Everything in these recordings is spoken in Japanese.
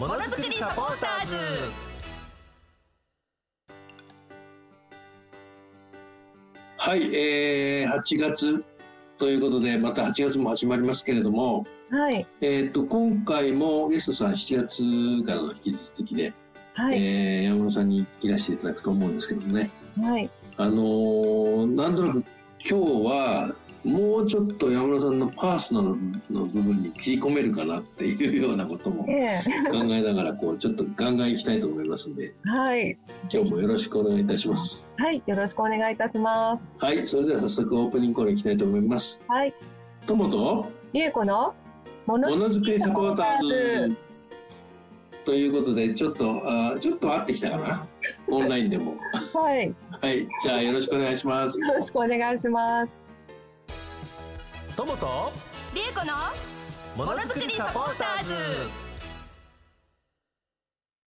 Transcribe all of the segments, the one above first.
ものづくりサポーターズはい、えー、8月ということで、また8月も始まりますけれども、はい。えっ、と、今回もゲストさん7月からの引き続きで、はい。えー山村さんにいらしていただくと思うんですけどもね、はい。あのーなんとなく今日は、もうちょっと山村さんのパーソナルの部分に切り込めるかなっていうようなこともえ考えながら、こう、ちょっとガンガンいきたいと思いますんで、えはい。今日もよろしくお願いいたします。はい。よろしくお願いいたします。はい、それでは早速オープニングコールいきたいと思います。はい。ともとりえこの？ものづくりサポーターズということでちょっとあーちょっと会ってきたかな？オンラインでもはい。よはいじゃあよろしくお願いしますろしくお願いします。友とリエコのものづくりサポーターズ。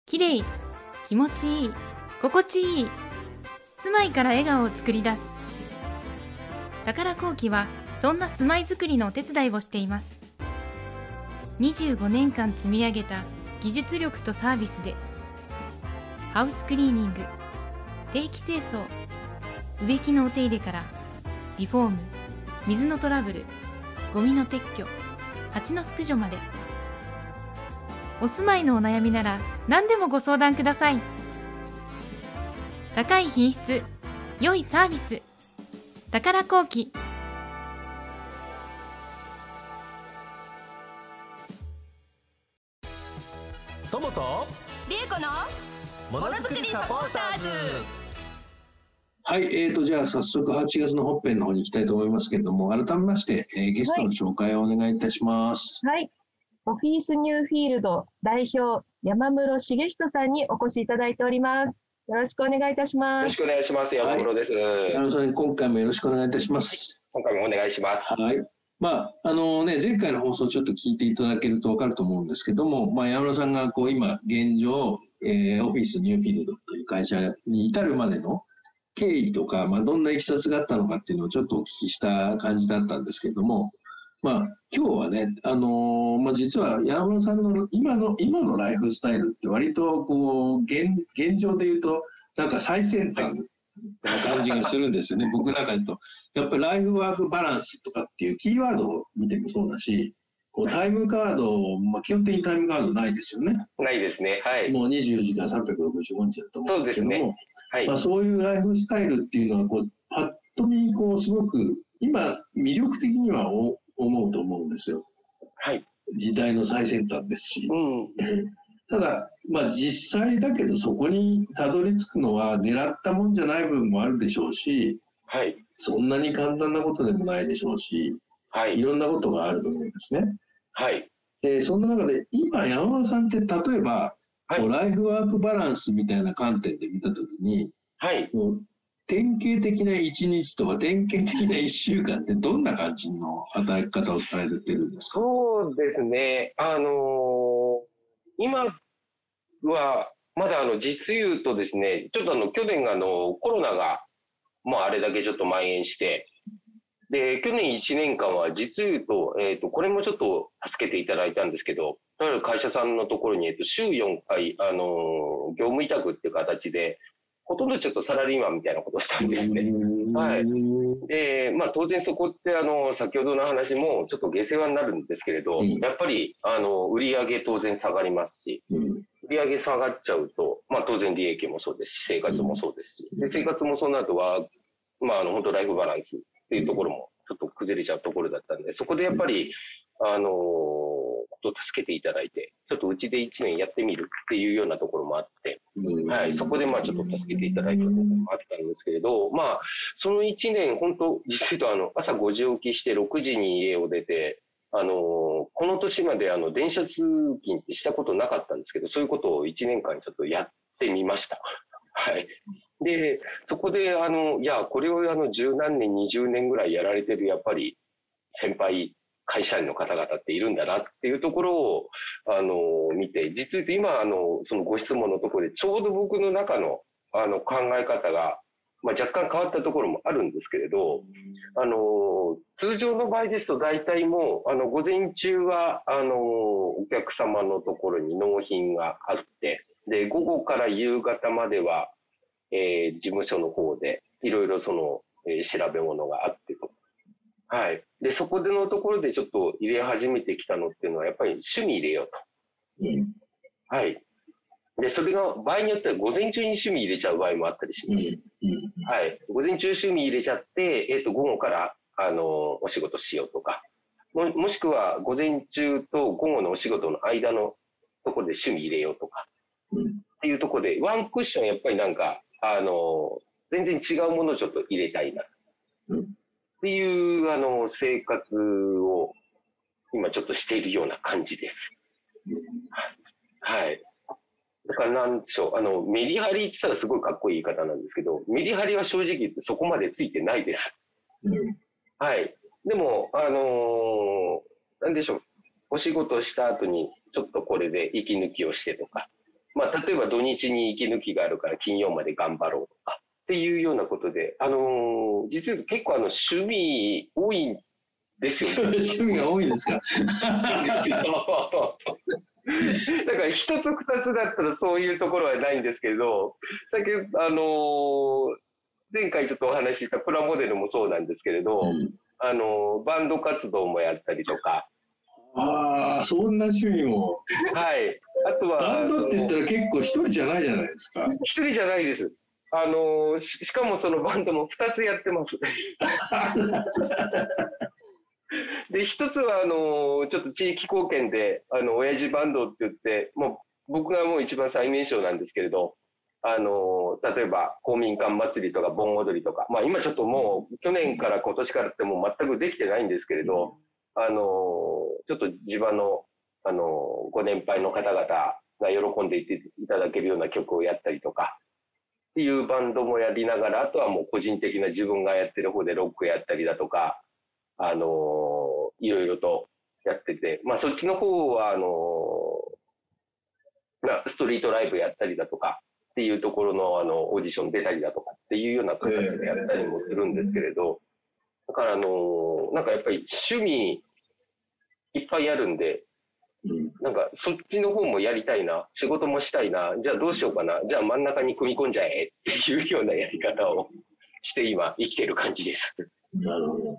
きれい気持ちいい心地いい住まいから笑顔を作り出す。宝工機はそんな住まいづくりのお手伝いをしています。25年間積み上げた技術力とサービスでハウスクリーニング定期清掃植木のお手入れからリフォーム水のトラブル。ゴミの撤去。蜂の駆除まで。お住まいのお悩みなら何でもご相談ください。高い品質。良いサービス。宝工機。はいえーとじゃあ早速8月の本編の方に行きたいと思いますけれども改めまして、えーゲストの紹介をお願いいたしますはい。オフィスニューフィールド代表山室茂人さんにお越しいただいております。よろしくお願いいたしよます。ろしくお願いします。山室です。山村さん今回もよろしくお願いいたします今回もお願いします。はいまああのね、前回の放送ちょっと聞いていただけると分かると思うんですけども、まあ、山村さんがこう今現状、えーオフィスニューフィールドという会社に至るまでの経緯とか、まあ、どんないきさつがあったのかっていうのをちょっとお聞きした感じだったんですけれども、まあ、今日はね、あのーまあ、実は山村さんの今の今のライフスタイルって割とこう現現状で言うとなんか最先端な感じがするんですよね、僕なんかですと。やっぱりライフワークバランスとかっていうキーワードを見てもそうだし、こうタイムカード、まあ、基本的にタイムカードないですよね。ないですね。はい。もう24時間365日だと思うんですけども、そうですはいまあ、。そういうライフスタイルっていうのはこう、パッと見、こう、すごく今、魅力的にはお思うと思うんですよ。はい。時代の最先端ですし。うん。ただ、まあ、実際だけど、そこにたどり着くのは狙ったもんじゃない部分もあるでしょうし、はい。そんなに簡単なことでもないでしょうし、はいい。ろんなことがあると思うんですね。はい。で、そんな中で、今、山村さんって例えば、はいライフワークバランスみたいな観点で見たときに、はい。こう典型的な一日とか典型的な一週間ってどんな感じの働き方をされてるんですか？そうですね。あのー今は、まだあの、実言うとですね、ちょっとあの、去年あの、コロナが、もうあれだけちょっと蔓延して、で、去年1年間は実言うと、えっ、と、これもちょっと助けていただいたんですけど、とある会社さんのところに、えっと、週4回、あのー業務委託っていう形で、ほとんどちょっとサラリーマンみたいなことをしたんですね。はい。で、まあ当然そこって、あの、先ほどの話もちょっと下世話になるんですけれど、うん。やっぱり、あの、売り上げ当然下がりますし、うん。売り上げ下がっちゃうと、まあ当然利益もそうですし、生活もそうですし、で、生活もそうなるとは、まああの、本当ライフバランスっていうところもちょっと崩れちゃうところだったんで、そこでやっぱり、あのこと助けていただいて、ちょっとうちで1年やってみるっていうようなところもあって、うんはい、そこでまあちょっと助けていただいたところもあったんですけれど、まあ、その1年、本当、実際とあの朝5時起きして6時に家を出て、あの、この年まであの、電車通勤ってしたことなかったんですけど、そういうことを1年間ちょっとやってみました。はい。で、そこで、あの、いや、これをあの、十何年、20年ぐらいやられてる、やっぱり、先輩、会社員の方々っているんだなっていうところを、あの、見て、実は今、あの、そのご質問のところで、ちょうど僕の中の、あの、考え方が、まあ、若干変わったところもあるんですけれど、あの、通常の場合ですと大体もう、あの、午前中は、あの、お客様のところに納品があって、で、午後から夕方までは、えー事務所の方で、いろいろその、えー調べ物があってと。はい。で、そこでのところでちょっと入れ始めてきたのっていうのは、やっぱり趣味入れようと。うんはい。で、それが場合によっては午前中に趣味入れちゃう場合もあったりしうんます。はい。午前中趣味入れちゃって、えっ、と、午後から、あの、お仕事しようとか、ももしくは午前中と午後のお仕事の間のところで趣味入れようとか、うんっていうところで、ワンクッションやっぱりなんか、あの、全然違うものをちょっと入れたいな。うんっていう、あの、生活を今ちょっとしているような感じです。はい。だからなんでしょう、あの、メリハリって言ったらすごいかっこいい言い方なんですけど、メリハリは正直言ってそこまでついてないです。うんはい。でも、あのーなんでしょう、お仕事した後にちょっとこれで息抜きをしてとか、まあ、例えば土日に息抜きがあるから金曜まで頑張ろうとか、っていうようなことで、あのー実は結構あの趣味多いんですよね。趣味が多いですか？だから一つ二つだったらそういうところはないんですけど、だけど、あのー前回ちょっとお話ししたプラモデルもそうなんですけれど、うんあのーバンド活動もやったりとか、ああ、そんな趣味も。はい。あとは、バンドって言ったら結構一人じゃないじゃないですか。一人じゃないです。あのーし、しかもそのバンドも二つやってます。で、一つは、あのーちょっと地域貢献で、あの、親父バンドって言って、もう、僕がもう一番最年少なんですけれど、あのー例えば、公民館祭りとか盆踊りとか、まあ今ちょっともう、去年から今年からってもう全くできてないんですけれど、あのちょっと地場の、あのご年配の方々が喜んでいていただけるような曲をやったりとか、っていうバンドもやりながら、あとはもう個人的な自分がやってる方でロックやったりだとか、あのいろいろとやってて、まあそっちの方は、あのーまあストリートライブやったりだとか、っていうところのあのオーディション出たりだとかっていうような形でやったりもするんですけれど、だからあのーなんかやっぱり趣味いっぱいあるんで、うんなんかそっちの方もやりたいな、仕事もしたいな、じゃあどうしようかな、じゃあ真ん中に組み込んじゃえっていうようなやり方を して今生きてる感じです。なるほどね。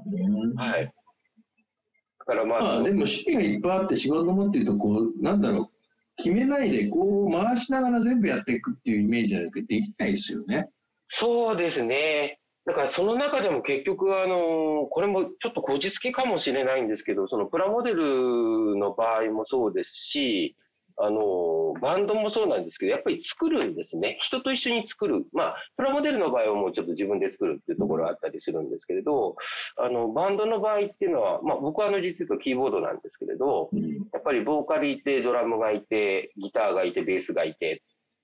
はい。だからまあ、まあでも趣味がいっぱいあって仕事もっていうとこうなんだろう決めないでこう回しながら全部やっていくっていうイメージじゃなくてできないですよね。そうですね。だからその中でも結局あの、これもちょっとこじつけかもしれないんですけど、そのプラモデルの場合もそうですし、あの、バンドもそうなんですけど、やっぱり作るんですね。人と一緒に作る。まあ、プラモデルの場合はもうちょっと自分で作るっていうところがあったりするんですけれど、あの、バンドの場合っていうのは、まあ僕はあの実はキーボードなんですけれど、やっぱりボーカルいて、ドラムがいて、ギターがいて、ベースがいて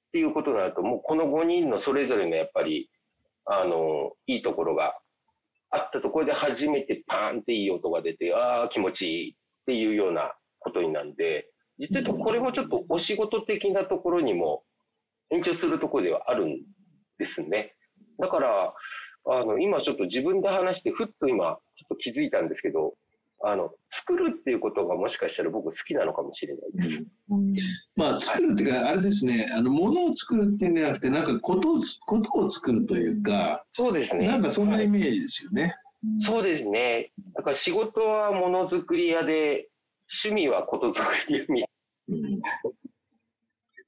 っていうことになると、もうこの5人のそれぞれのやっぱり、あの、いいところがあったところで初めてパーンっていい音が出て、ああ、気持ちいいっていうようなことになんで、実はこれもちょっとお仕事的なところにも延長するところではあるんですね。だから、あの、今ちょっと自分で話して、ふっと今、ちょっと気づいたんですけど、あの、作るっていうことがもしかしたら僕好きなのかもしれないです。うんまあ作るっていうかあれですねあの物を作るっていうんじゃなくてなんかことをことを作るというかそうですね。なんかそんなはいイメージですよね。そうですね。だから仕事はものづくり屋で、趣味はことづくり屋みうん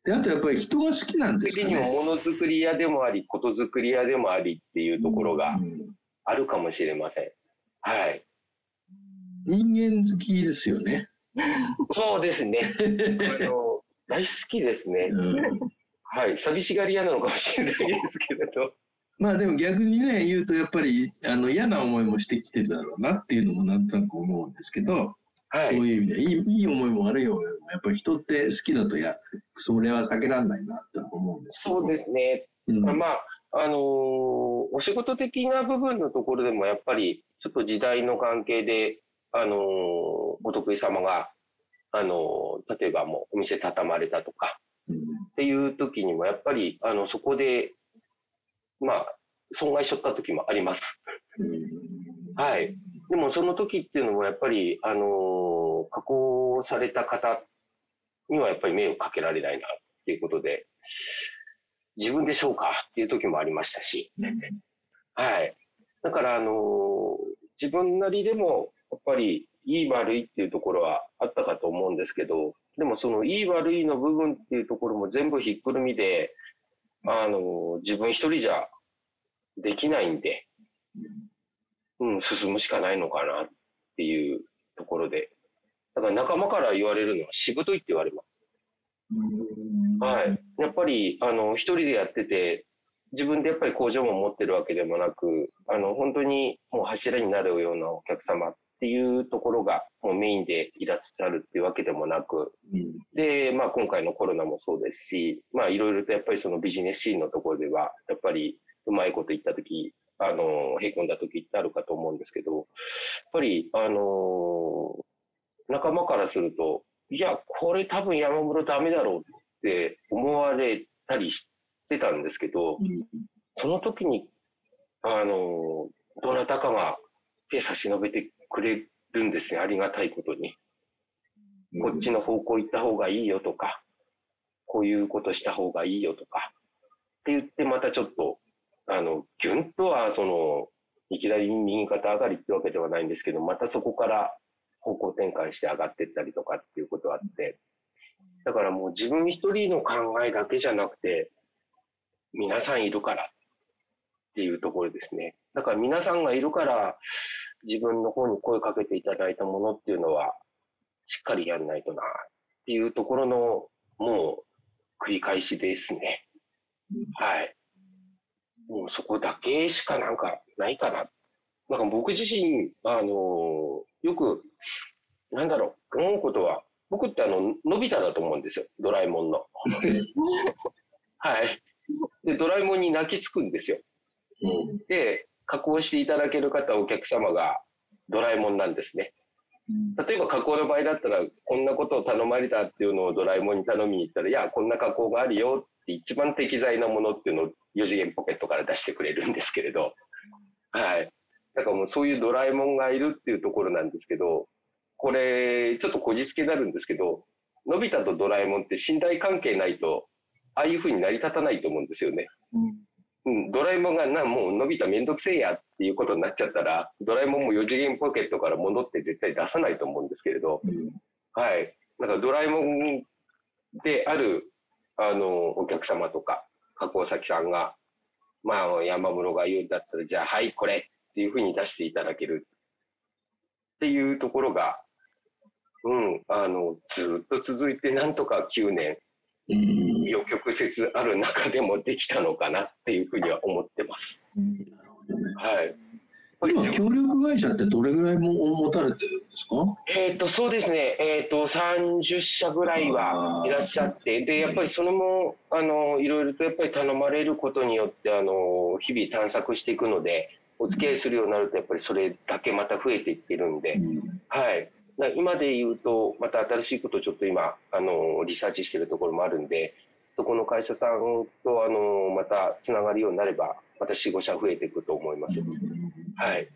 であとやっぱり人が好きなんです的にもかね。ものづくり屋でもあり、ことづくり屋でもありっていうところがうんあるかもしれません。はい。人間好きですよね。そうですね。あの大好きですね。うんはい。寂しがり屋なのかもしれないですけれど。まあでも逆にね言うとやっぱりあの嫌な思いもしてきてるだろうなっていうのもなんとなく思うんですけど、はい。そういう意味でいいいい思いも悪い思いもやっぱり人って好きだとやそれは避けられないなって思うんですけどそうですね。うんまあ、あのーお仕事的な部分のところでもやっぱり、ちょっと時代の関係で、あのーお得意様が、あのー例えばもうお店畳まれたとかうんっていう時にも、やっぱり、あの、そこで、まあ、損害しちゃった時もあります。うんはい。でもその時っていうのもやっぱり、あのー加工された方にはやっぱり迷惑かけられないなっていうことで、自分でしょうかっていう時もありましたし、はい。だから、あのー自分なりでも、やっぱり、いい悪いっていうところはあったかと思うんですけど、でもそのいい悪いの部分っていうところも全部ひっくるみで、あのー自分一人じゃできないんで、うん、進むしかないのかなっていうところで。だから仲間から言われるのはしぶといって言われます。はい。やっぱり、あの、一人でやってて、自分でやっぱり工場も持ってるわけでもなく、あの、本当にもう柱になるようなお客様っていうところがもうメインでいらっしゃるっていうわけでもなく、うん。で、まあ今回のコロナもそうですし、まあいろいろとやっぱりそのビジネスシーンのところでは、やっぱりうまいこと言ったとき、あの、へこんだときってあるかと思うんですけど、やっぱり、あの、仲間からすると、いや、これ多分山室ダメだろうって思われたりしてたんですけど、その時に、あの、どなたかが手差し伸べてくれるんですね、ありがたいことに。こっちの方向行った方がいいよとか、こういうことした方がいいよとか、って言ってまたちょっと、あの、ギュンとは、その、いきなり右肩上がりってわけではないんですけど、またそこから方向転換して上がっていったりとかっていうことがあって、だからもう自分一人の考えだけじゃなくて、皆さんいるからっていうところですね。だから皆さんがいるから、自分の方に声かけていただいたものっていうのは、しっかりやんないとなっていうところの、もう繰り返しですね。はい。もうそこだけしかなんかないかな。なんか僕自身、あのよく、なんだろう、思うことは、僕ってあの、のび太だと思うんですよ。ドラえもんの。はい。で、ドラえもんに泣きつくんですよ。うんで、加工していただける方、お客様がドラえもんなんですね。例えば加工の場合だったら、こんなことを頼まれたっていうのをドラえもんに頼みに行ったら、いや、こんな加工があるよって一番適材なものっていうのを4次元ポケットから出してくれるんですけれど、はい。だからもうそういうドラえもんがいるっていうところなんですけど、これ、ちょっとこじつけになるんですけど、のび太とドラえもんって信頼関係ないと、ああいう風に成り立たないと思うんですよね。うん、ドラえもんがな、もうのび太めんどくせえやっていうことになっちゃったら、ドラえもんも4次元ポケットから戻って絶対出さないと思うんですけれど、うんはい。だからドラえもんである、あの、お客様とか、加工先さんが、まあ、山室が言うんだったら、じゃあ、はい、これっていうふうに出していただけるっていうところが、うん、あの、ずっと続いて、なんとか9年、余曲折ある中でもできたのかなっていうふうには思ってます。はい。今、協力会社ってどれぐらいも持たれてるんですか？えっ、と、そうですね。えっ、と、30社ぐらいはいらっしゃって、で、やっぱりそれも、あの、いろいろとやっぱり頼まれることによって、あの、日々探索していくので、お付き合いするようになると、やっぱりそれだけまた増えていってるんで、はい。今で言うと、また新しいことをちょっと今、あの、リサーチしてるところもあるんで、そこの会社さんと、あの、またつながるようになれば、また4、5社増えていくと思います。はい。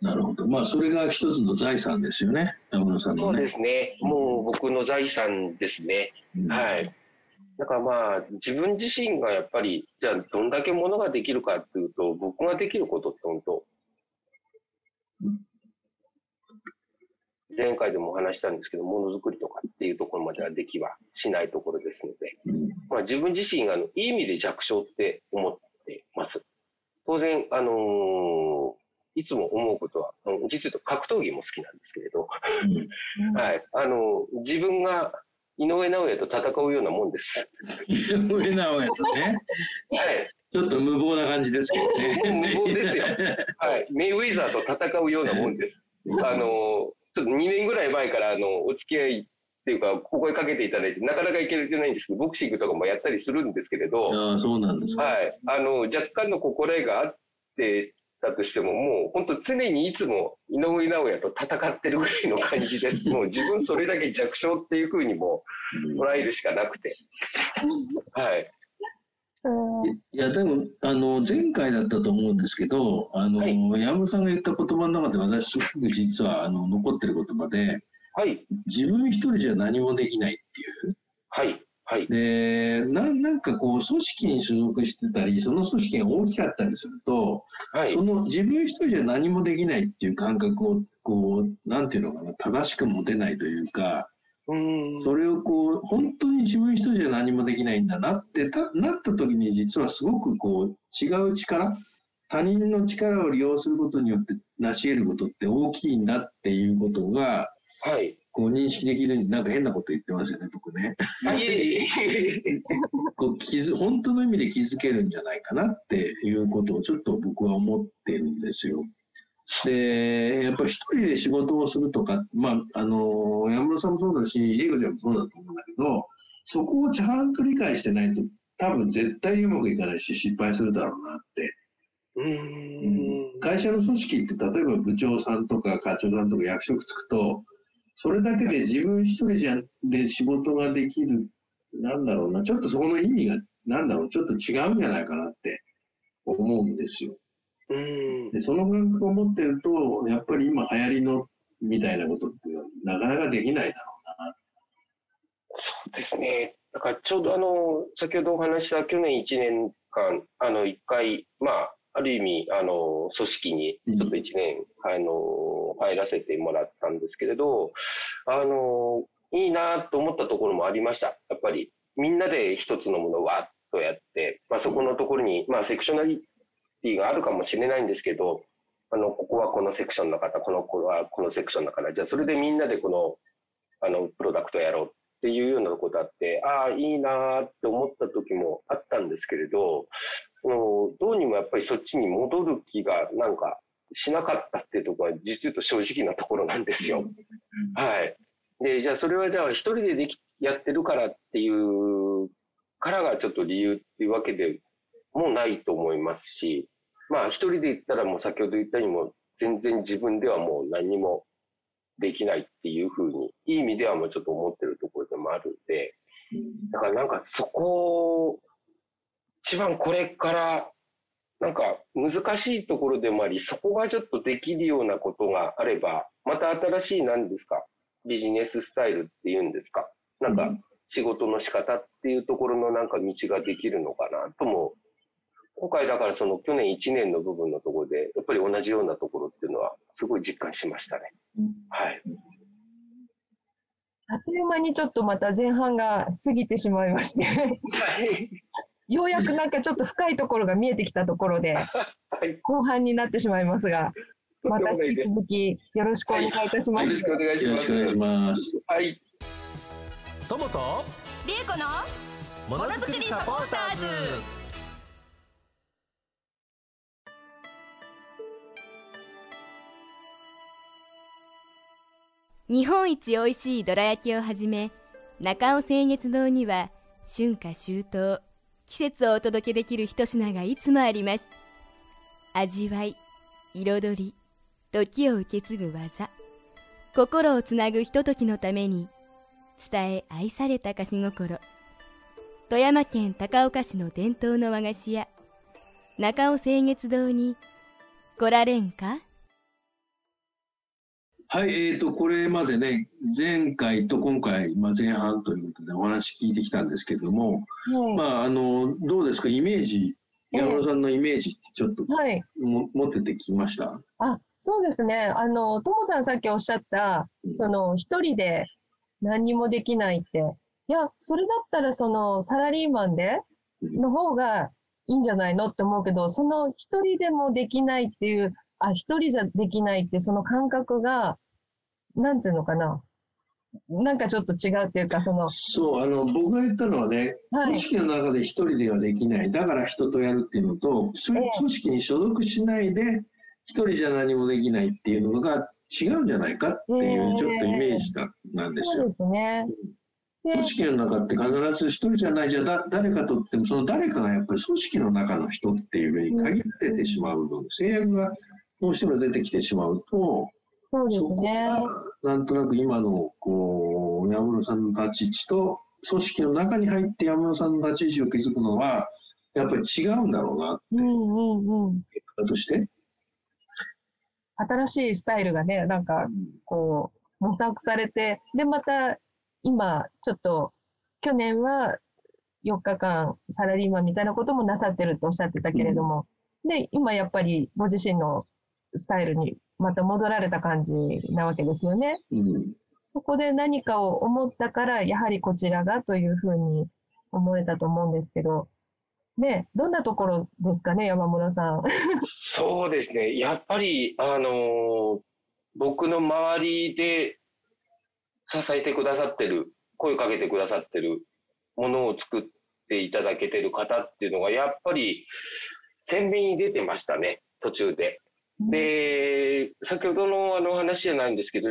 なるほど。まあ、それが一つの財産ですよね。山村さんそうでのね。すね。もう僕の財産ですね。うんはい。だからまあ、自分自身がやっぱり、じゃあどんだけものができるかっていうと、僕ができることって本当うん、前回でもお話ししたんですけど、ものづくりとかっていうところまではできはしないところですので、うんまあ自分自身があのいい意味で弱小って思ってます。当然、あのーいつも思うことは、実は格闘技も好きなんですけれど、はい。あの、自分が井上尚弥と戦うようなもんです。井上尚弥とね、はい。ちょっと無謀な感じですけどね。無謀ですよはい。メイウェザーと戦うようなもんです。あの、ちょっと2年ぐらい前から、あの、お付き合いっていうか、お声かけていただいて、なかなか行けてないんですけど、ボクシングとかもやったりするんですけれど、ああ、そうなんですか。はい。あの、若干の心得があってたとしても、もう本当常にいつも井上尚弥と戦ってるぐらいの感じです。もう自分それだけ弱小っていうふうにも捉えるしかなくて。はい。うんいや、でも、あの、前回だったと思うんですけど、あの、はい山本さんが言った言葉の中で私、すごく実は、あの、残ってる言葉で、はい。自分一人じゃ何もできないっていう。はい。はい。で、ななんかこう、組織に所属してたり、その組織が大きかったりすると、はいそ。の自分一人じゃ何もできないっていう感覚を、こう、なんていうのかな、正しく持てないというか。それをこう、本当に自分一人じゃ何もできないんだなってたなった時に実はすごくこう、違う力、他人の力を利用することによって成し得ることって大きいんだっていうことが、はい。こう認識できるなんか変なこと言ってますよね、僕ね。こう気づ本当の意味で気づけるんじゃないかなっていうことをちょっと僕は思ってるんですよ。で、やっぱり一人で仕事をするとか、まあ、あの、山村さんもそうだし、リエコちゃんもそうだと思うんだけど、そこをちゃんと理解してないと、多分絶対うまくいかないし、失敗するだろうなって。うーん。会社の組織って、例えば部長さんとか課長さんとか役職つくと、それだけで自分一人じゃで仕事ができる、なんだろうな、ちょっとそこの意味が、なんだろう、ちょっと違うんじゃないかなって思うんですよ。で、その感覚を持ってると、やっぱり今流行りのみたいなことっていうのはなかなかできないだろうな。そうですね。だからちょうどあの、先ほどお話しした去年1年間、あの、1回、まあ、ある意味、あの、組織にちょっと1年、あの、入らせてもらったんですけれど、あの、いいなと思ったところもありました。やっぱり、みんなで一つのものをわっとやって、まあ、そこのところに、まあ、セクショナリティがあるかもしれないんですけど、あの、ここはこのセクションの方、この子はこのセクションの方、じゃあそれでみんなでこの、あの、プロダクトやろうっていうようなことあって、ああ、いいなーって思った時もあったんですけれど、どうにもやっぱりそっちに戻る気がなんかしなかったっていうところは実言うと正直なところなんですよ。はい。で、じゃあそれはじゃあ一人ででき、やってるからっていう、からがちょっと理由っていうわけでもないと思いますし、まあ一人で言ったらもう先ほど言ったようにもう全然自分ではもう何もできないっていうふうに、いい意味ではもうちょっと思ってるところでもあるんで、だからなんかそこを、一番これから、なんか難しいところでもあり、そこがちょっとできるようなことがあれば、また新しい何ですか、ビジネススタイルっていうんですか、なんか仕事の仕方っていうところのなんか道ができるのかなとも、今回だからその去年1年の部分のところで、やっぱり同じようなところっていうのはすごい実感しましたね。はい。あっという間にちょっとまた前半が過ぎてしまいまして、ようやくなんかちょっと深いところが見えてきたところで、はい。後半になってしまいますが、また引き続きよろしくお願いいたしますよろし。くお願いします。よろしくお願いします。はい。トモとりえこのものづくりサポーターズ日本一おいしいどら焼きをはじめ中尾清月堂には春夏秋冬季節をお届けできる一品がいつもあります。味わい彩り時を受け継ぐ技心をつなぐひとときのために伝え愛された菓子心。富山県高岡市の伝統の和菓子屋中尾清月堂に来られんか？はい、えーと、これまでね、前回と今回、まあ、前半ということでお話聞いてきたんですけれども、まあ、あの、どうですか、イメージ、ええ。山田さんのイメージってちょっとはい。も持っててきました？あ、そうですね。あの、ともさんさっきおっしゃった、その、一人で何にもできないって。いや、それだったら、その、サラリーマンで、の方がいいんじゃないの？って思うけど、その、一人でもできないっていう、あ、一人じゃできないって、その感覚が、なんていうのかな。なんかちょっと違うっていうか、その、そう、あの、僕が言ったのはね、はい組織の中で一人ではできない、だから人とやるっていうのと、組織に所属しないで、一人じゃ何もできないっていうのが違うんじゃないかっていうちょっとイメージだなんですよ。そうですね。で組織の中って必ず一人じゃないじゃだ誰かとってもその誰かがやっぱり組織の中の人っていうふうに限られてしまうので、制約がどうしても出てきてしまうと、そうですね。がなんとなく今のこう山室さんの立ち位置と組織の中に入って山室さんの立ち位置を築くのはやっぱり違うんだろうなってうんうんうん。結果として。新しいスタイルがね、なんか、こう、模索されて、で、また、今、ちょっと、去年は4日間サラリーマンみたいなこともなさってるとおっしゃってたけれども、で、今やっぱりご自身のスタイルにまた戻られた感じなわけですよね。うんそこで何かを思ったから、やはりこちらがというふうに思えたと思うんですけど、ね、どんなところですかね、山室さん。そうですね。やっぱり、あのー僕の周りで支えてくださってる、声かけてくださってるものを作っていただけてる方っていうのが、やっぱり鮮明に出てましたね、途中で。で、先ほどのあの話じゃないんですけど、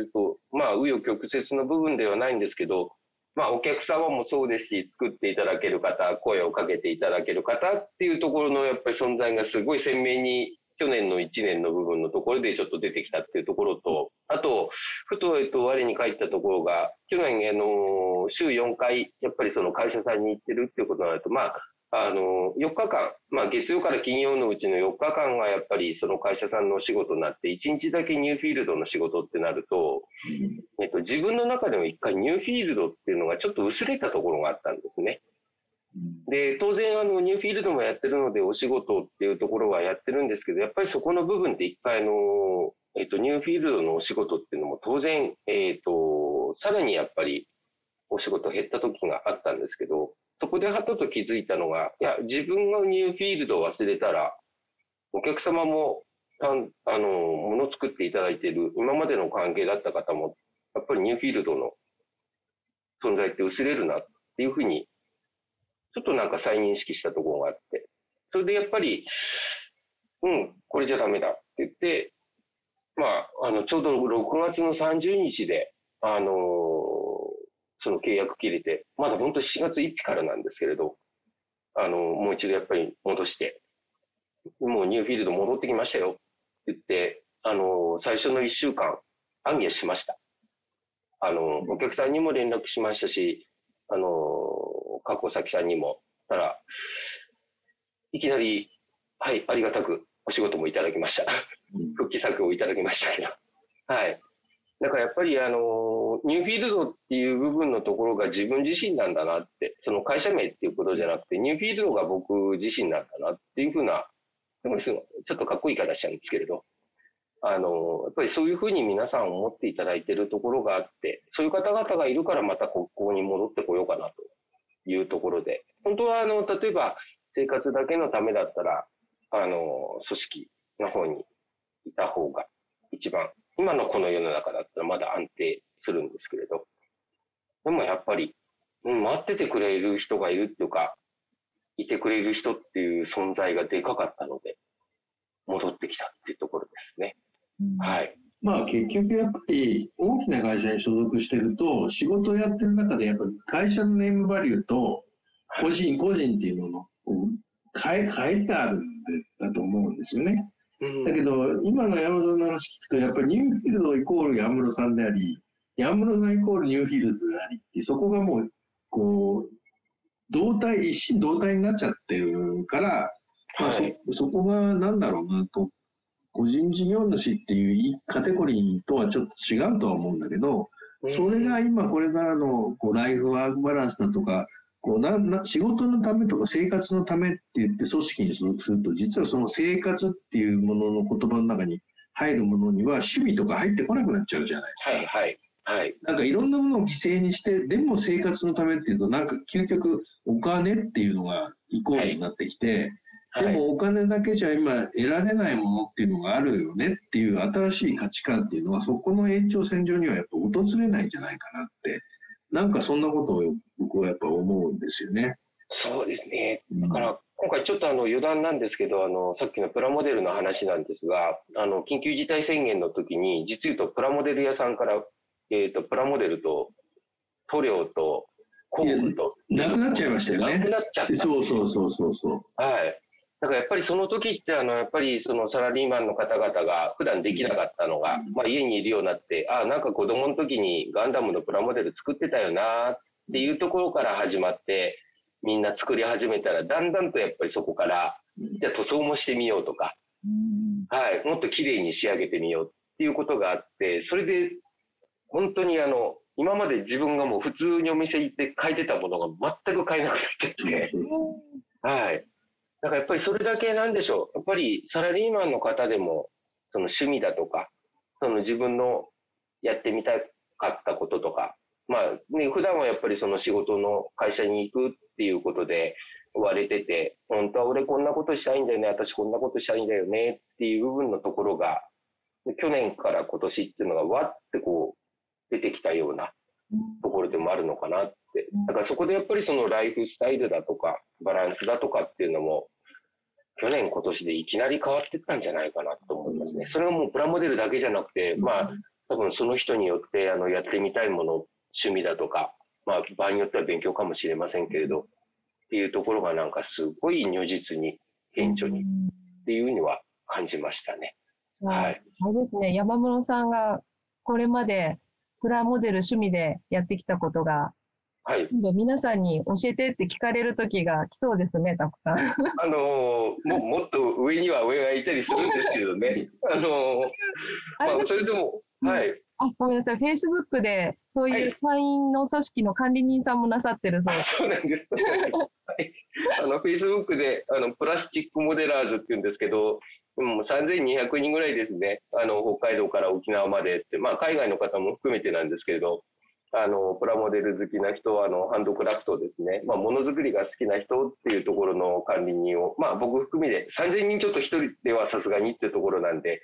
まあ、紆余曲折の部分ではないんですけど、まあ、お客様もそうですし、作っていただける方、声をかけていただける方っていうところのやっぱり存在がすごい鮮明に、去年の1年の部分のところでちょっと出てきたっていうところと、あと、ふと、えっと、我に返ったところが、去年、あの、週4回、やっぱりその会社さんに行ってるっていうことになると、まあ、あの、4日間、まあ、月曜から金曜のうちの4日間がやっぱりその会社さんのお仕事になって、1日だけニューフィールドの仕事ってなると、えっと、自分の中でも一回ニューフィールドっていうのがちょっと薄れたところがあったんですね。で、当然、あの、ニューフィールドもやってるので、お仕事っていうところはやってるんですけど、やっぱりそこの部分で一回、あの、えっと、ニューフィールドのお仕事っていうのも当然、えっと、さらにやっぱりお仕事減った時があったんですけど、そこではっと気づいたのが、いや、自分がニューフィールドを忘れたら、お客様も、たんあの、もの作っていただいている、今までの関係だった方も、やっぱりニューフィールドの存在って薄れるなっていうふうに、ちょっとなんか再認識したところがあって、それでやっぱり、うん、これじゃダメだって言って、まあ、あの、ちょうど6月の30日で、あのその契約切れて、まだ本当4月1日からなんですけれど、あのもう一度やっぱり戻して、もうニューフィールド戻ってきましたよって言って、あの最初の1週間、暗記しました。あの、お客さんにも連絡しましたし、あの、過去先さんにも、たら、いきなり、はい、ありがたくお仕事もいただきました。復帰策をいただきましたけど。はい。だからやっぱりあの、ニューフィールドっていう部分のところが自分自身なんだなって、その会社名っていうことじゃなくて、ニューフィールドが僕自身なんだなっていうふうな、でもちょっとかっこいい言い方しちゃうんですけれど、あの、やっぱりそういうふうに皆さん思っていただいているところがあって、そういう方々がいるからまたここに戻ってこようかなというところで、本当はあの、例えば生活だけのためだったら、あの、組織の方にいた方が一番、今のこの世の中だったらまだ安定するんですけれど、でもやっぱり、うん、待っててくれる人がいるっていうか、いてくれる人っていう存在がでかかったので、戻ってきたっていうところですね。はい。まあ結局やっぱり大きな会社に所属してると仕事をやってる中でやっぱり会社のネームバリューと個人個人っていうののこう帰帰りがあるんでだと思うんですよね。だけど今の山室さんの話聞くとやっぱりニューフィールドイコール山室さんであり山室さんイコールニューフィールドでありってそこがもうこう同体一心同体になっちゃってるから、まあそはい。そこがなんだろうなと個人事業主っていうカテゴリーとはちょっと違うとは思うんだけど、それが今これからのこうライフワークバランスだとか、こうなな仕事のためとか生活のためって言って組織に所属すると、実はその生活っていうものの言葉の中に入るものには趣味とか入ってこなくなっちゃうじゃないですか。はい、はい、はい。なんかいろんなものを犠牲にして、でも生活のためっていうと、なんか究極お金っていうのがイコールになってきて、はい、でもお金だけじゃ今得られないものっていうのがあるよねっていう新しい価値観っていうのはそこの延長線上にはやっぱ訪れないんじゃないかなってなんかそんなことを僕はやっぱ思うんですよね。そうですね。だから、今回ちょっとあの余談なんですけど、あの、さっきのプラモデルの話なんですが、あの、緊急事態宣言の時に、実言うとプラモデル屋さんから、えっ、と、プラモデルと塗料と工具と、なくなっちゃいましたよね。なくなっちゃった。そうそうそうそうそう。はい。だからやっぱりその時って、あの、やっぱりそのサラリーマンの方々が普段できなかったのが、まあ家にいるようになって、あなんか子供の時にガンダムのプラモデル作ってたよなっていうところから始まって、みんな作り始めたら、だんだんとやっぱりそこから、じゃあ塗装もしてみようとか、はい、もっと綺麗に仕上げてみようっていうことがあって、それで、本当にあの、今まで自分がもう普通にお店行って買えてたものが全く買えなくなっちゃって、はい。だからやっぱりそれだけなんでしょう。やっぱりサラリーマンの方でも、その趣味だとか、その自分のやってみたかったこととか、まあね、普段はやっぱりその仕事の会社に行くっていうことで追われてて、本当は俺こんなことしたいんだよね、私こんなことしたいんだよねっていう部分のところが、去年から今年っていうのがわってこう出てきたようなところでもあるのかなって。だからそこでやっぱりそのライフスタイルだとか、バランスだとかっていうのも、去年今年でいきなり変わってったんじゃないかなと思いますね。それはもうプラモデルだけじゃなくて、まあ、多分その人によってあのやってみたいもの、趣味だとか、まあ場合によっては勉強かもしれませんけれど、っていうところがなんかすごい如実に、顕著にっていうには感じましたね。はい。あれですね、山室さんがこれまでプラモデル趣味でやってきたことが、はい。皆さんに教えてって聞かれる時が来そうですね、たくさん。あのーも、もっと上には上がいたりするんですけどね。あのーまあ、それでも、はい。あ、ごめんなさい。Facebook でそういう会員の組織の管理人さんもなさってるそうです。そうなんです。はい。あの、Facebook で、あの、プラスチックモデラーズって言うんですけど、もう3200人ぐらいですね。あの、北海道から沖縄までって、まあ、海外の方も含めてなんですけれど、あの、プラモデル好きな人、あの、ハンドクラフトですね。まあ、ものづくりが好きな人っていうところの管理人を、まあ、僕含みで、3000人ちょっと1人ではさすがにっていうところなんで、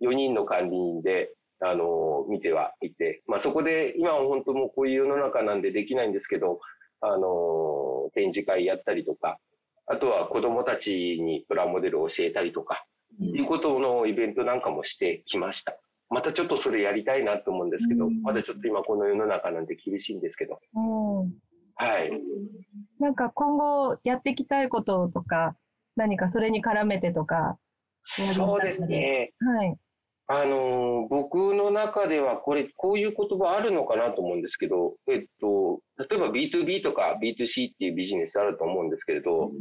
4人の管理人で、あの、見てはいて、まあ、そこで、今は本当もうこういう世の中なんでできないんですけど、あの、展示会やったりとか、あとは子供たちにプラモデルを教えたりとか、いうことのイベントなんかもしてきました。またちょっとそれやりたいなと思うんですけど、うんまだちょっと今この世の中なんで厳しいんですけど、うん。はい。なんか今後やっていきたいこととか、何かそれに絡めてとか。そうですね。はい。あのー僕の中ではこれ、こういう言葉あるのかなと思うんですけど、えっと、例えば B2B とか B2C っていうビジネスあると思うんですけれど、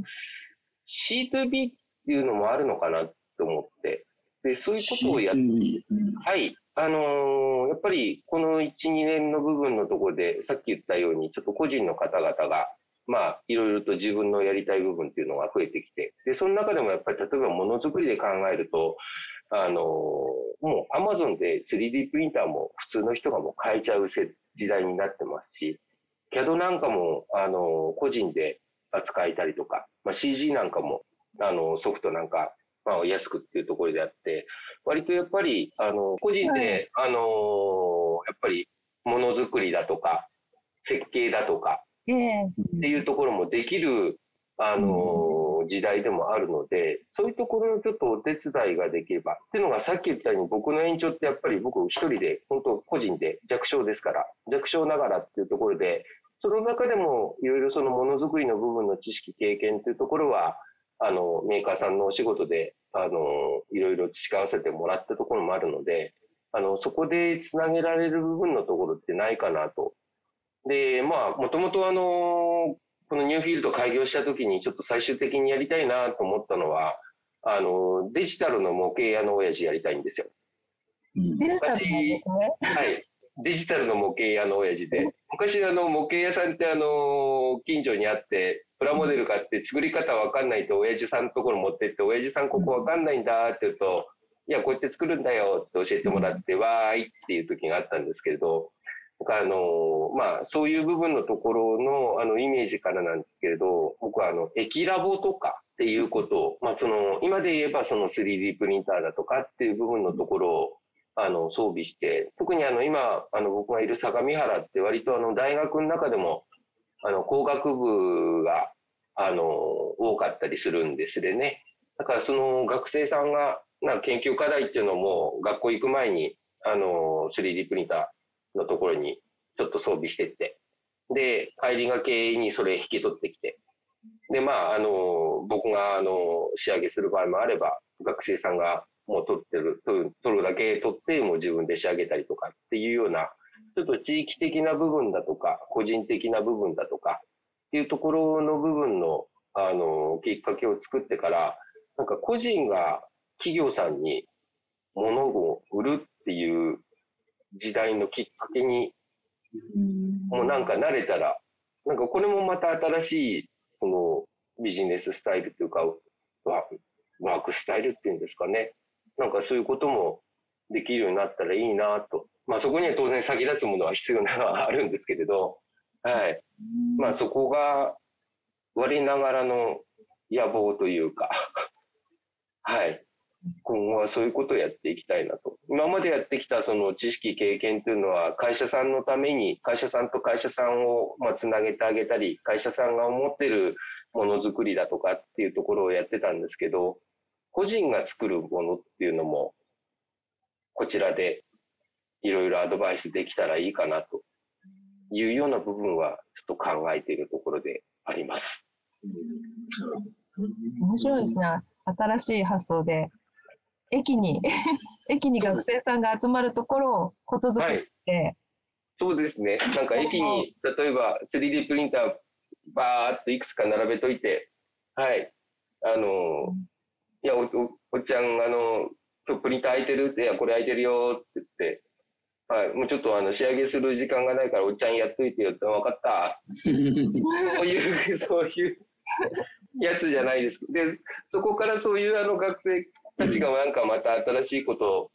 C2B っていうのもあるのかなと思って、で、そういうことをやっ C2B はい。あのーやっぱりこの1、2年の部分のところで、さっき言ったように、ちょっと個人の方々が、まあ、いろいろと自分のやりたい部分っていうのが増えてきて、で、その中でもやっぱり、例えばものづくりで考えると、あのーもう Amazon で 3D プリンターも普通の人がもう買えちゃうせ時代になってますし、CAD なんかも、あのー個人で扱えたりとか、まあ、CG なんかも、あのソフトなんか、まあ、安くっていうところであって、割とやっぱり、あの、個人で、あのーやっぱり、ものづくりだとか、設計だとかええっていうところもできる、あのー時代でもあるので、そういうところのちょっとお手伝いができれば。っていうのがさっき言ったように、僕の延長ってやっぱり僕一人で、本当個人で弱小ですから、弱小ながらっていうところで、その中でもいろいろそのものづくりの部分の知識、経験っていうところは、あの、メーカーさんのお仕事で、あの、いろいろ培わせてもらったところもあるので、あの、そこでつなげられる部分のところってないかなと。で、まあ、もともとあの、このニューフィールド開業した時にちょっと最終的にやりたいなと思ったのは、あの、デジタルの模型屋の親父やりたいんですよ。うんデジタルなんですね。はい。デジタルの模型屋の親父で。昔あの、模型屋さんってあの、近所にあって、プラモデル買って作り方わかんないと親父さんのところ持ってって、親父さんここわかんないんだって言うと、いや、こうやって作るんだよって教えてもらって、わーいっていう時があったんですけれど、あの、まあ、そういう部分のところの、あの、イメージからなんですけれど、僕はあの、駅ラボとかっていうことを、まあ、その、今で言えばその 3D プリンターだとかっていう部分のところを、あの、装備して、特にあの、今、あの、僕がいる相模原って割とあの、大学の中でも、あの、工学部があの、多かったりするんですでね。だからその学生さんが、な研究課題っていうのも学校行く前に、あの、3D プリンターのところにちょっと装備してって、で、帰りがけにそれ引き取ってきて、で、まあ、あの、僕が、あの、仕上げする場合もあれば、学生さんがもう取ってる、取る取るだけ取って、もう自分で仕上げたりとかっていうような、ちょっと地域的な部分だとか、個人的な部分だとか、っていうところの部分の、あの、きっかけを作ってから、なんか個人が企業さんに物を売るっていう時代のきっかけに、もうなんか慣れたら、なんかこれもまた新しい、そのビジネススタイルというか、ワークスタイルっていうんですかね。なんかそういうこともできるようになったらいいなと。まあそこには当然先立つものは必要なのはあるんですけれど、はい。まあそこが我ながらの野望というか、はい。今後はそういうことをやっていきたいなと。今までやってきたその知識、経験というのは会社さんのために、会社さんと会社さんをまあつなげてあげたり、会社さんが思ってるものづくりだとかっていうところをやってたんですけど、個人が作るものっていうのも、こちらでいろいろアドバイスできたらいいかなというような部分はちょっと考えているところであります。面白いですね。新しい発想で。駅に、駅に学生さんが集まるところをことづくって、はい、そうですね。なんか駅に、例えば 3D プリンターバーっといくつか並べといて、はい。あの、いや、お、おっちゃん、あの、今日プリンター空いてるって、いや、これ空いてるよって言って、はい、もうちょっとあの仕上げする時間がないから、おっちゃんやっといてよって、分かった。そういう、そういうやつじゃないです。で、そこからそういうあの学生たちがなんかまた新しいことを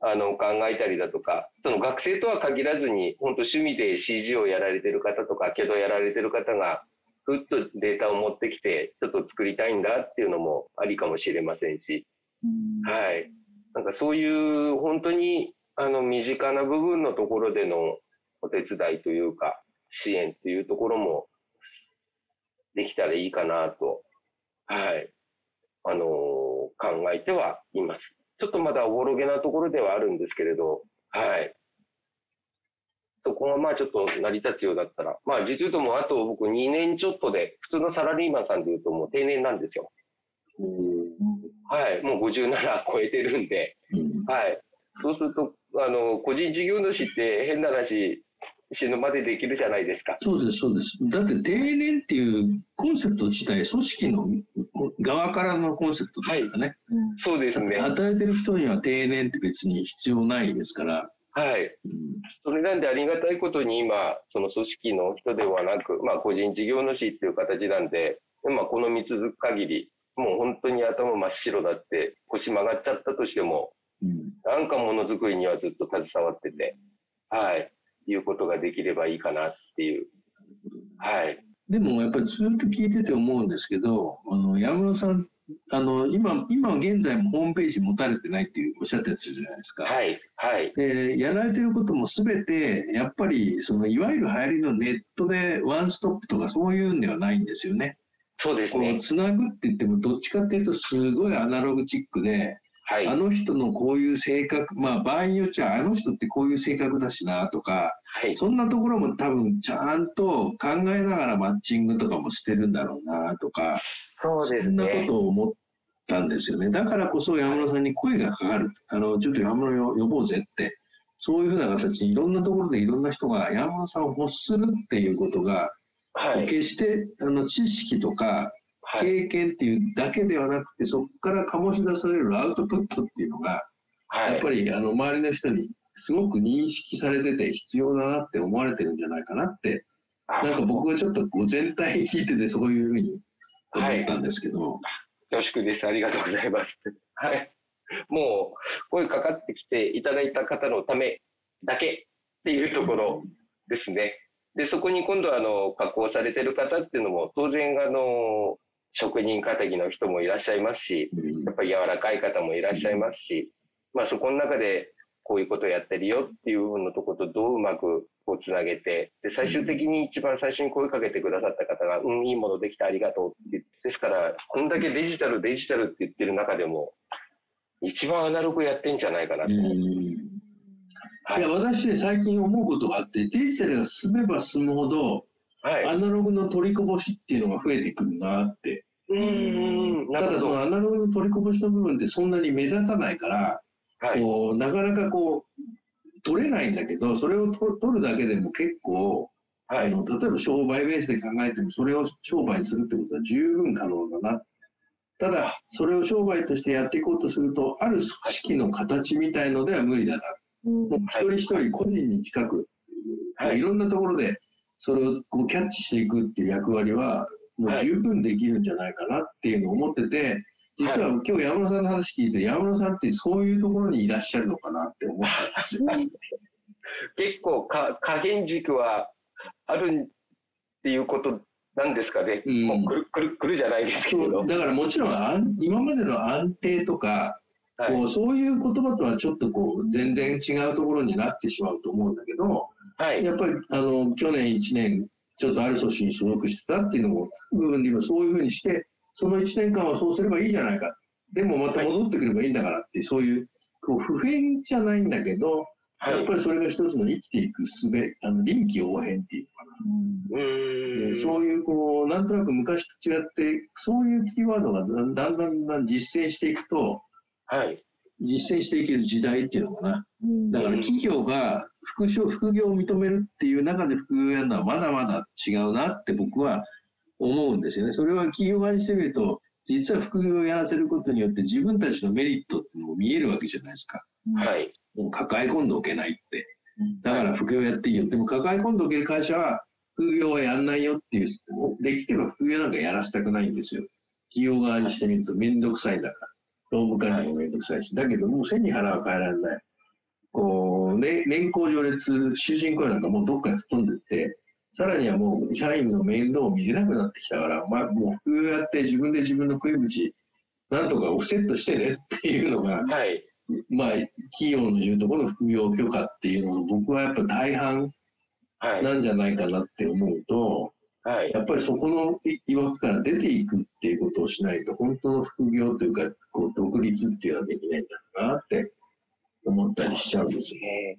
あの考えたりだとか、その学生とは限らずに、本当趣味で CG をやられてる方とか、けどやられてる方が、ふっとデータを持ってきて、ちょっと作りたいんだっていうのもありかもしれませんし、はい。なんかそういう本当にあの身近な部分のところでのお手伝いというか、支援というところもできたらいいかなと、はい。あのー、考えてはいます。ちょっとまだおぼろげなところではあるんですけれど、はい。そこがまあちょっと成り立つようだったら、まあ実言うともあと僕2年ちょっとで、普通のサラリーマンさんで言うともう定年なんですよ。はい、もう57超えてるんで、はい。そうすると、あの、個人事業主って変な話、死ぬまでできるじゃないですか。そうです、そうです。だって定年っていうコンセプト自体、組織の側からのコンセプトですからね。はい、そうですね。働いてる人には定年って別に必要ないですから。はい。それなんでありがたいことに今、その組織の人ではなく、まあ個人事業主っていう形なんで、まあこの見続く限り、もう本当に頭真っ白だって腰曲がっちゃったとしても、うん、なんかものづくりにはずっと携わってて、はい。いうことができればいいかなっていう。はい。でもやっぱりずっと聞いてて思うんですけど、あの、山室さん、あの、今、今現在もホームページ持たれてないっていうおっしゃったやつじゃないですか。はい。はい。で、やられてることもすべて、やっぱり、その、いわゆる流行りのネットでワンストップとかそういうんではないんですよね。そうですね。つなぐって言っても、どっちかっていうと、すごいアナログチックで、はい、あの人のこういう性格、まあ場合によっちゃあの人ってこういう性格だしなとか、はい、そんなところも多分ちゃんと考えながらマッチングとかもしてるんだろうなとか、そうですね。そんなことを思ったんですよね。だからこそ山村さんに声がかかる。あの、ちょっと山村呼ぼうぜって。そういうふうな形にいろんなところでいろんな人が山村さんを欲するっていうことが、はい、決してあの知識とか経験っていうだけではなくて、そこから醸し出されるアウトプットっていうのが、はい、やっぱりあの周りの人にすごく認識されてて必要だなって思われてるんじゃないかなって、なんか僕はちょっとこう全体聞いててそういうふうに思ったんですけど。はい、恐縮です。ありがとうございます。はい。もう声かかってきていただいた方のためだけっていうところですね。で、そこに今度あの、加工されてる方っていうのも当然あの、職人敵の人もいらっしゃいますし、やっぱり柔らかい方もいらっしゃいますし、まあそこの中で、こういうことやってるよっていう部分のところとどううまくこうつなげて、で、最終的に一番最初に声かけてくださった方が、うん、いいものできてありがとうって言って、ですから、こんだけデジタル、デジタルって言ってる中でも、一番アナログやってんじゃないかなと。はいや、私ね、最近思うことがあって、デジタルが進めば進むほど、はい。アナログの取りこぼしっていうのが増えてくるなって。うーん、なただ、そ。のアナログの取りこぼしの部分ってそんなに目立たないから、はい。こうなかなかこう、取れないんだけど、それを取取るだけでも結構、はい。あの例えば商売ベースで考えても、それを商売にするってことは十分可能だな。ただ、それを商売としてやっていこうとすると、ある組織の形みたいのでは無理だな。うんもう一人一人個人に近く、はい。い、ろんなところでそれをこうキャッチしていくっていう役割は、もう十分できるんじゃないかなっていうのを思ってて、実は今日山村さんの話聞いて、山村さんってそういうところにいらっしゃるのかなって思ったんですよ。結構か加減軸はあるっていうことなんですかね。うん。もうくるくるくるじゃないですけれど。だからもちろんあん今までの安定とか、はいこうそういう言葉とはちょっとこう全然違うところになってしまうと思うんだけど、はい。やっぱりあの去年1年ちょっとある組織に所属してたっていうのも部分で今そういうふうにしてその1年間はそうすればいいじゃないかでもまた戻ってくればいいんだからっていうそういうこう普遍じゃないんだけど、はい。やっぱりそれが一つの生きていく術あの臨機応変っていううーん。そういうこうなんとなく昔と違ってそういうキーワードがだんだんだんだん実践していくとはい。実践していける時代っていうのかなうんだから企業が副業副業を認めるっていう中で副業をやるのはまだまだ違うなって僕は思うんですよね。それは企業側にしてみると、実は副業をやらせることによって自分たちのメリットっていうのも見えるわけじゃないですか。はい。もう抱え込んでおけないって。だから副業やっていいよ。でも抱え込んでおける会社は副業はやんないよっていう、できれば副業なんかやらせたくないんですよ。企業側にしてみるとめんどくさいんだから。労務管理もめんどくさいし。だけどもう背に腹は変えられない。こう、ね、年功序列、囚人公なんかもうどっかに吹っ飛んでって、さらにはもう社員の面倒を見れなくなってきたから、まあ、もう副業やって自分で自分の食い口、なんとかオフセットしてねっていうのが、はい。まあ、企業の言うところの副業許可っていうのを僕はやっぱ大半はい。なんじゃないかなって思うと、はい。やっぱりそこのいわくから出ていくっていうことをしないと、本当の副業というか、こう独立っていうのはできないんだろうなって思ったりしちゃうんですよね。ね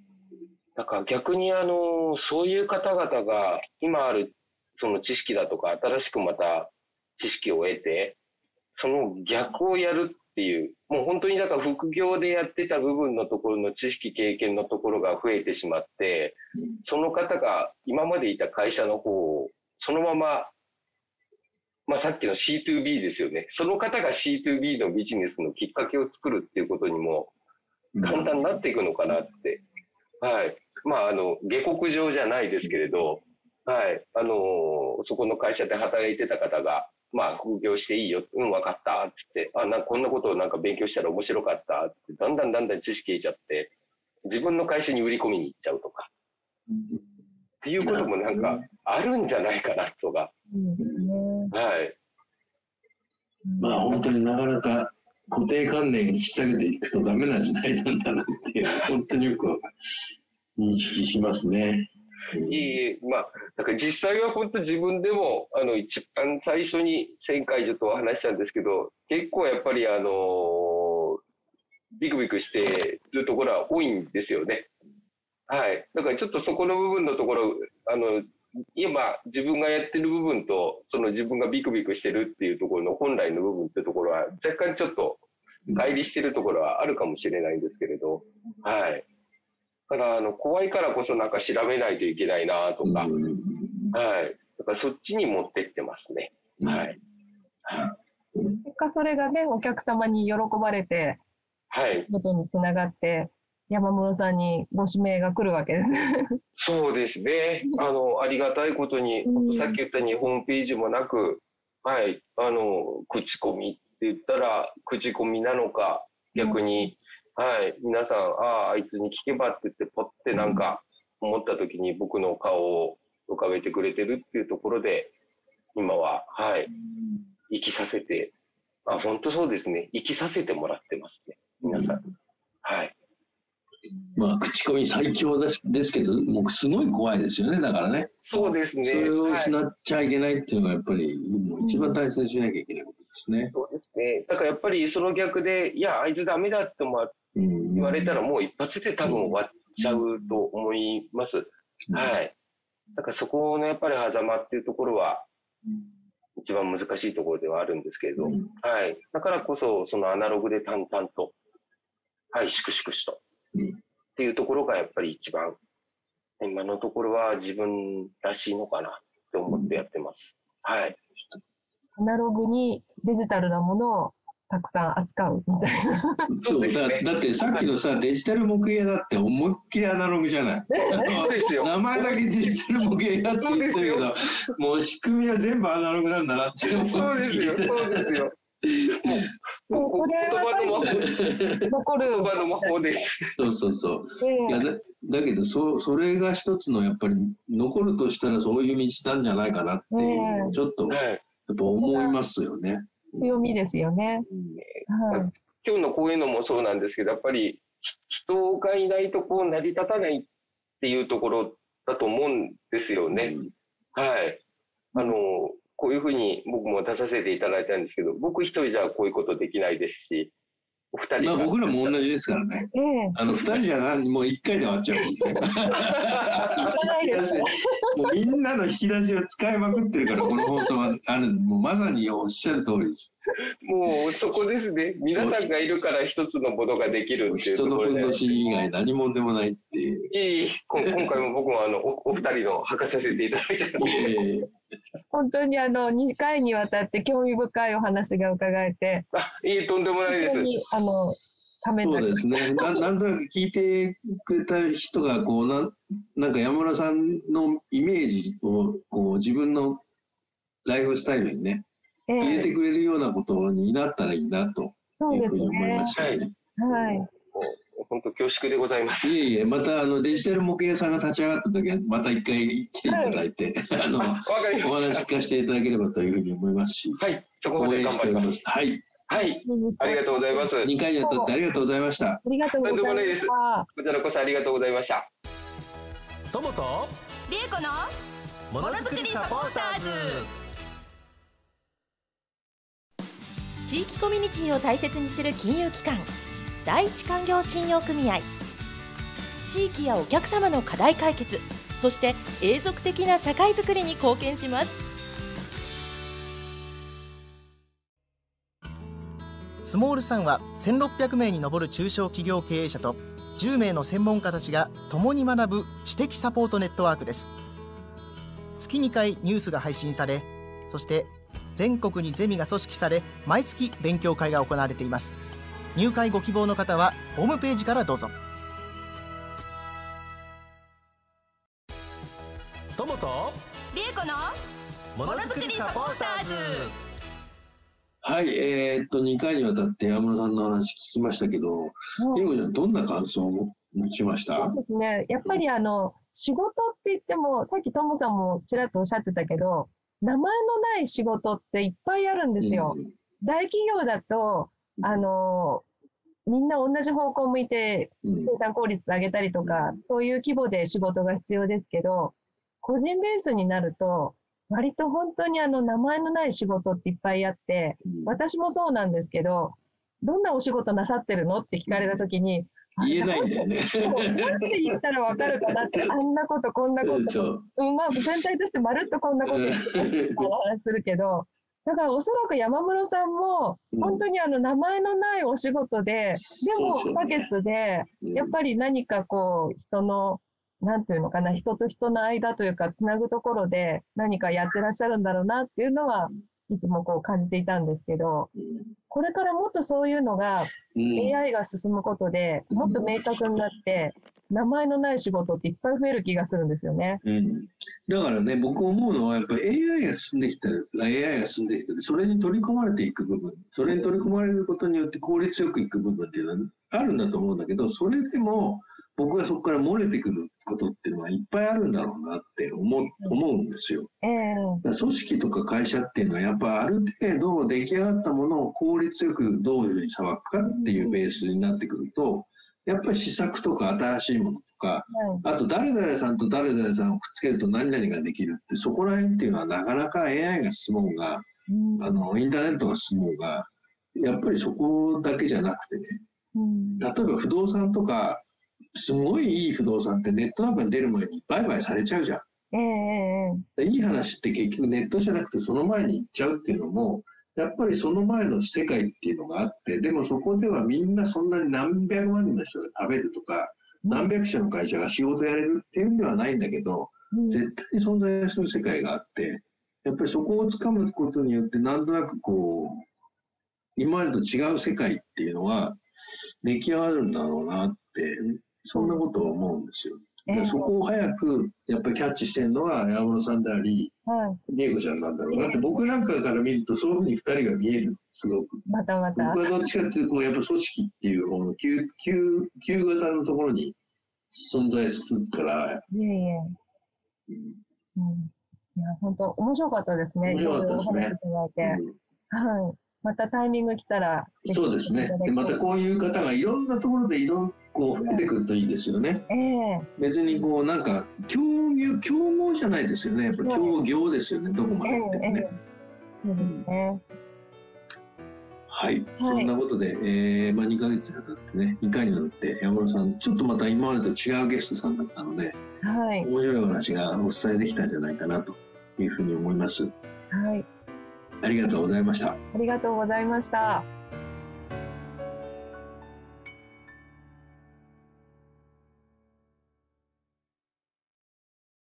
だから逆にあの、そういう方々が今あるその知識だとか、新しくまた知識を得て、その逆をやるっていう、もう本当にだから副業でやってた部分のところの知識経験のところが増えてしまって、うんその方が今までいた会社の方をそのまま、まあさっきの C2B ですよね。その方が C2B のビジネスのきっかけを作るっていうことにも簡単になっていくのかなって。はい。まあ、あの、下克上じゃないですけれど、はい。あのそこの会社で働いてた方が、まあ、副業していいよ。うん、わかった。つって、あ、なんこんなことをなんか勉強したら面白かった。って、だんだんだんだん知識得ちゃって、自分の会社に売り込みに行っちゃうとか。っていうこともなんか、あるんじゃないかな、とか。はい。まあ本当になかなか固定観念引き下げていくとダメな時代なんだなっていう、本当によく認識しますね。うんいいえ、まあ、だから実際は本当自分でも、あの、一番最初に前回ちょっとお話ししたんですけど、結構やっぱりあのビクビクしてるところは多いんですよね。はい。だからちょっとそこの部分のところ、あの、今自分がやってる部分と、その自分がビクビクしてるっていうところの本来の部分ってところは、若干ちょっと乖離してるところはあるかもしれないんですけれど、はい。だから、あの、怖いからこそなんか調べないといけないなとか、うんはい。だからそっちに持ってってますね。はい。結果それがね、お客様に喜ばれて、はい。ことにつながって、山室さんにご指名が来るわけです。そうですね。あの、ありがたいことに、さっき言ったようにホームページもなく、はい。あの、口コミって言ったら、口コミなのか、逆に、はい。皆さん、ああ、あいつに聞けばって言って、ポッてなんか思った時に僕の顔を浮かべてくれてるっていうところで、今は、はい。生きさせて、あ、本当そうですね。生きさせてもらってますね。皆さん。はい。まあ、口コミ最強ですですけど、もうすごい怖いですよね、だからね。そうですね。それをはい失っちゃいけないっていうのが、やっぱり、もう一番大切にしなきゃいけないことですね。そうですね。だからやっぱりその逆で、いや、あいつダメだって言われたらもう一発で多分終わっちゃうと思います。はい。だからそこのやっぱり狭間っていうところは、一番難しいところではあるんですけれど、うんはい。だからこそ、そのアナログで淡々と、はい、粛々と、うんっていうところがやっぱり一番、今のところは自分らしいのかなって思ってやってます。はい。アナログにデジタルなものをたくさん扱うみたいな。そうだだってさっきのさ、デジタル模型屋だって思いっきりアナログじゃない？そうですよ。名前だけデジタル模型屋って言ってるけど、もう仕組みは全部アナログなんだなって思ってそうですよ、そうですよ。もう、これ言葉の魔法、残る。言葉の魔法です。そうそうそう。ええいやだだけどそ、それが一つのやっぱり残るとしたらそういう道なんじゃないかなっていう、うんちょっとやはい。っぱ思いますよね。強みですよね。はい。今日のこういうのもそうなんですけど、やっぱりひ人がいないとこう成り立たないっていうところだと思うんですよね。はい。あの、こういうふうに僕も出させていただいたんですけど、僕一人じゃこういうことできないですし、お二人まあが僕らも同じですからね。ええあの二人じゃ何もう一回で終わっちゃうもうみんなの引き出しを使いまくってるから、この放送は、あのもうまさにおっしゃる通りです。もうそこですね。皆さんがいるから一つのものができるっていう人のところで。ふんどし以外何もでもないっていう。いえい今回も僕もあのおお二人の吐かさせていただいちゃったんで。ええ 本当にあの2回にわたって興味深いお話が伺えて、あ、いえ、とんでもない本当にです。あのためにそうですね。ななんとなく聞いてくれた人が、こう、なんなんか山村さんのイメージを、こう、自分のライフスタイルにね、ええ入れてくれるようなことになったらいいな、というふうに思いねま。したね。はい。本当恐縮でございます。いえいえ、またあのデジタル模型屋さんが立ち上がった時は、また一回来ていただいて、あの、お話聞かせていただければというふうに思いますし、た。はい、そこまで応援頑張りま。しておりますす。はい。はい、ありがとうございます。2回にわたってありがとうございました。ありがとうございました。こちらこそありがとうございました。トモとリエコのものづくりサポーターズ地域コミュニティを大切にする金融機関第一勧業信用組合。地域やお客様の課題解決そして永続的な社会づくりに貢献します。スモールさんは1600名に上る中小企業経営者と10名の専門家たちが共に学ぶ知的サポートネットワークです。月2回ニュースが配信されそして全国にゼミが組織され毎月勉強会が行われています。入会ご希望の方はホームページからどうぞ。トモとリエコのものづくりサポーターズ。はい、えーっと、2回にわたって山村さんの話聞きましたけど、もうりょうちゃん、どんな感想を持ちました？そうですね。やっぱりあの、仕事って言っても、さっきトモさんもちらっとおっしゃってたけど、名前のない仕事っていっぱいあるんですよ。大企業だと、あの、みんな同じ方向向いてうん生産効率上げたりとか、そういう規模で仕事が必要ですけど、個人ベースになると、割と本当にあの名前のない仕事っていっぱいあって、私もそうなんですけど、どんなお仕事なさってるのって聞かれたときに、言えないんだよね。なんて言ったらわかるかなって、あんなこと、こんなこと、そう。うん、まあ全体としてまるっとこんなことするけど、だからおそらく山室さんも、うん。本当にあの名前のないお仕事で、でも不可欠で、やっぱり何かこう、人の、なんていうのかな、人と人の間というか、つなぐところで何かやってらっしゃるんだろうなっていうのは、いつもこう感じていたんですけど、これからもっとそういうのが、うん。AI が進むことでもっと明確になって、名前のない仕事っていっぱい増える気がするんですよね。うん、だからね、僕思うのは、やっぱり AI が進んできたら、AI が進んできて、それに取り込まれていく部分、それに取り込まれることによって効率よくいく部分っていうのはあるんだと思うんだけど、それでも、僕はそこから漏れてくることっていうのはいっぱいあるんだろうなって思う思うんですよ。ええだから組織とか会社っていうのは、やっぱある程度出来上がったものを効率よくどういうふうにさばくかっていうベースになってくると、やっぱり試作とか新しいものとか、はい。あと誰々さんと誰々さんをくっつけると何々ができるって、そこら辺っていうのはなかなか AI が進もうが、うんあの、インターネットが進もうが、やっぱりそこだけじゃなくてね、うん例えば不動産とか、すごいいい不動産ってネットなんかに出る前に売買されちゃうじゃん。いい話って結局ネットじゃなくてその前に行っちゃうっていうのも、やっぱりその前の世界っていうのがあって、でもそこではみんなそんなに何百万人の人が食べるとか、何百社の会社が仕事やれるっていうんではないんだけど、うん絶対に存在する世界があって、やっぱりそこをつかむことによって、なんとなくこう、今までと違う世界っていうのは出来上がるんだろうなって、そんなことを思うんですよ。ええでそこを早くやっぱりキャッチしてるのは山室さんであり、はい。リエコちゃんなんだろうなって、僕なんかから見るとそういうふうに二人が見える、すごく。またまた。僕はどっちかっていうと、こう、やっぱ組織っていう方の旧、旧、旧型のところに存在するから、いえいえ。うんうん。いや、本当面白かったですね。面白かったですね。はい。またタイミング来たら。そうですね。で、またこういう方がいろんなところでいろん、こう、増えてくるといいですよね。ええ別にこう、なんか、競業、競合じゃないですよね。やっぱ競業ですよね、どこまええで行ってもね。ええそうですね。はい、そんなことで、えーまあ、2ヶ月にわたってね、2回にわたって山室さん、ちょっとまた今までと違うゲストさんだったので、はい。面白いお話がお伝えできたんじゃないかなというふうに思います。はい。ありがとうございました。ありがとうございました。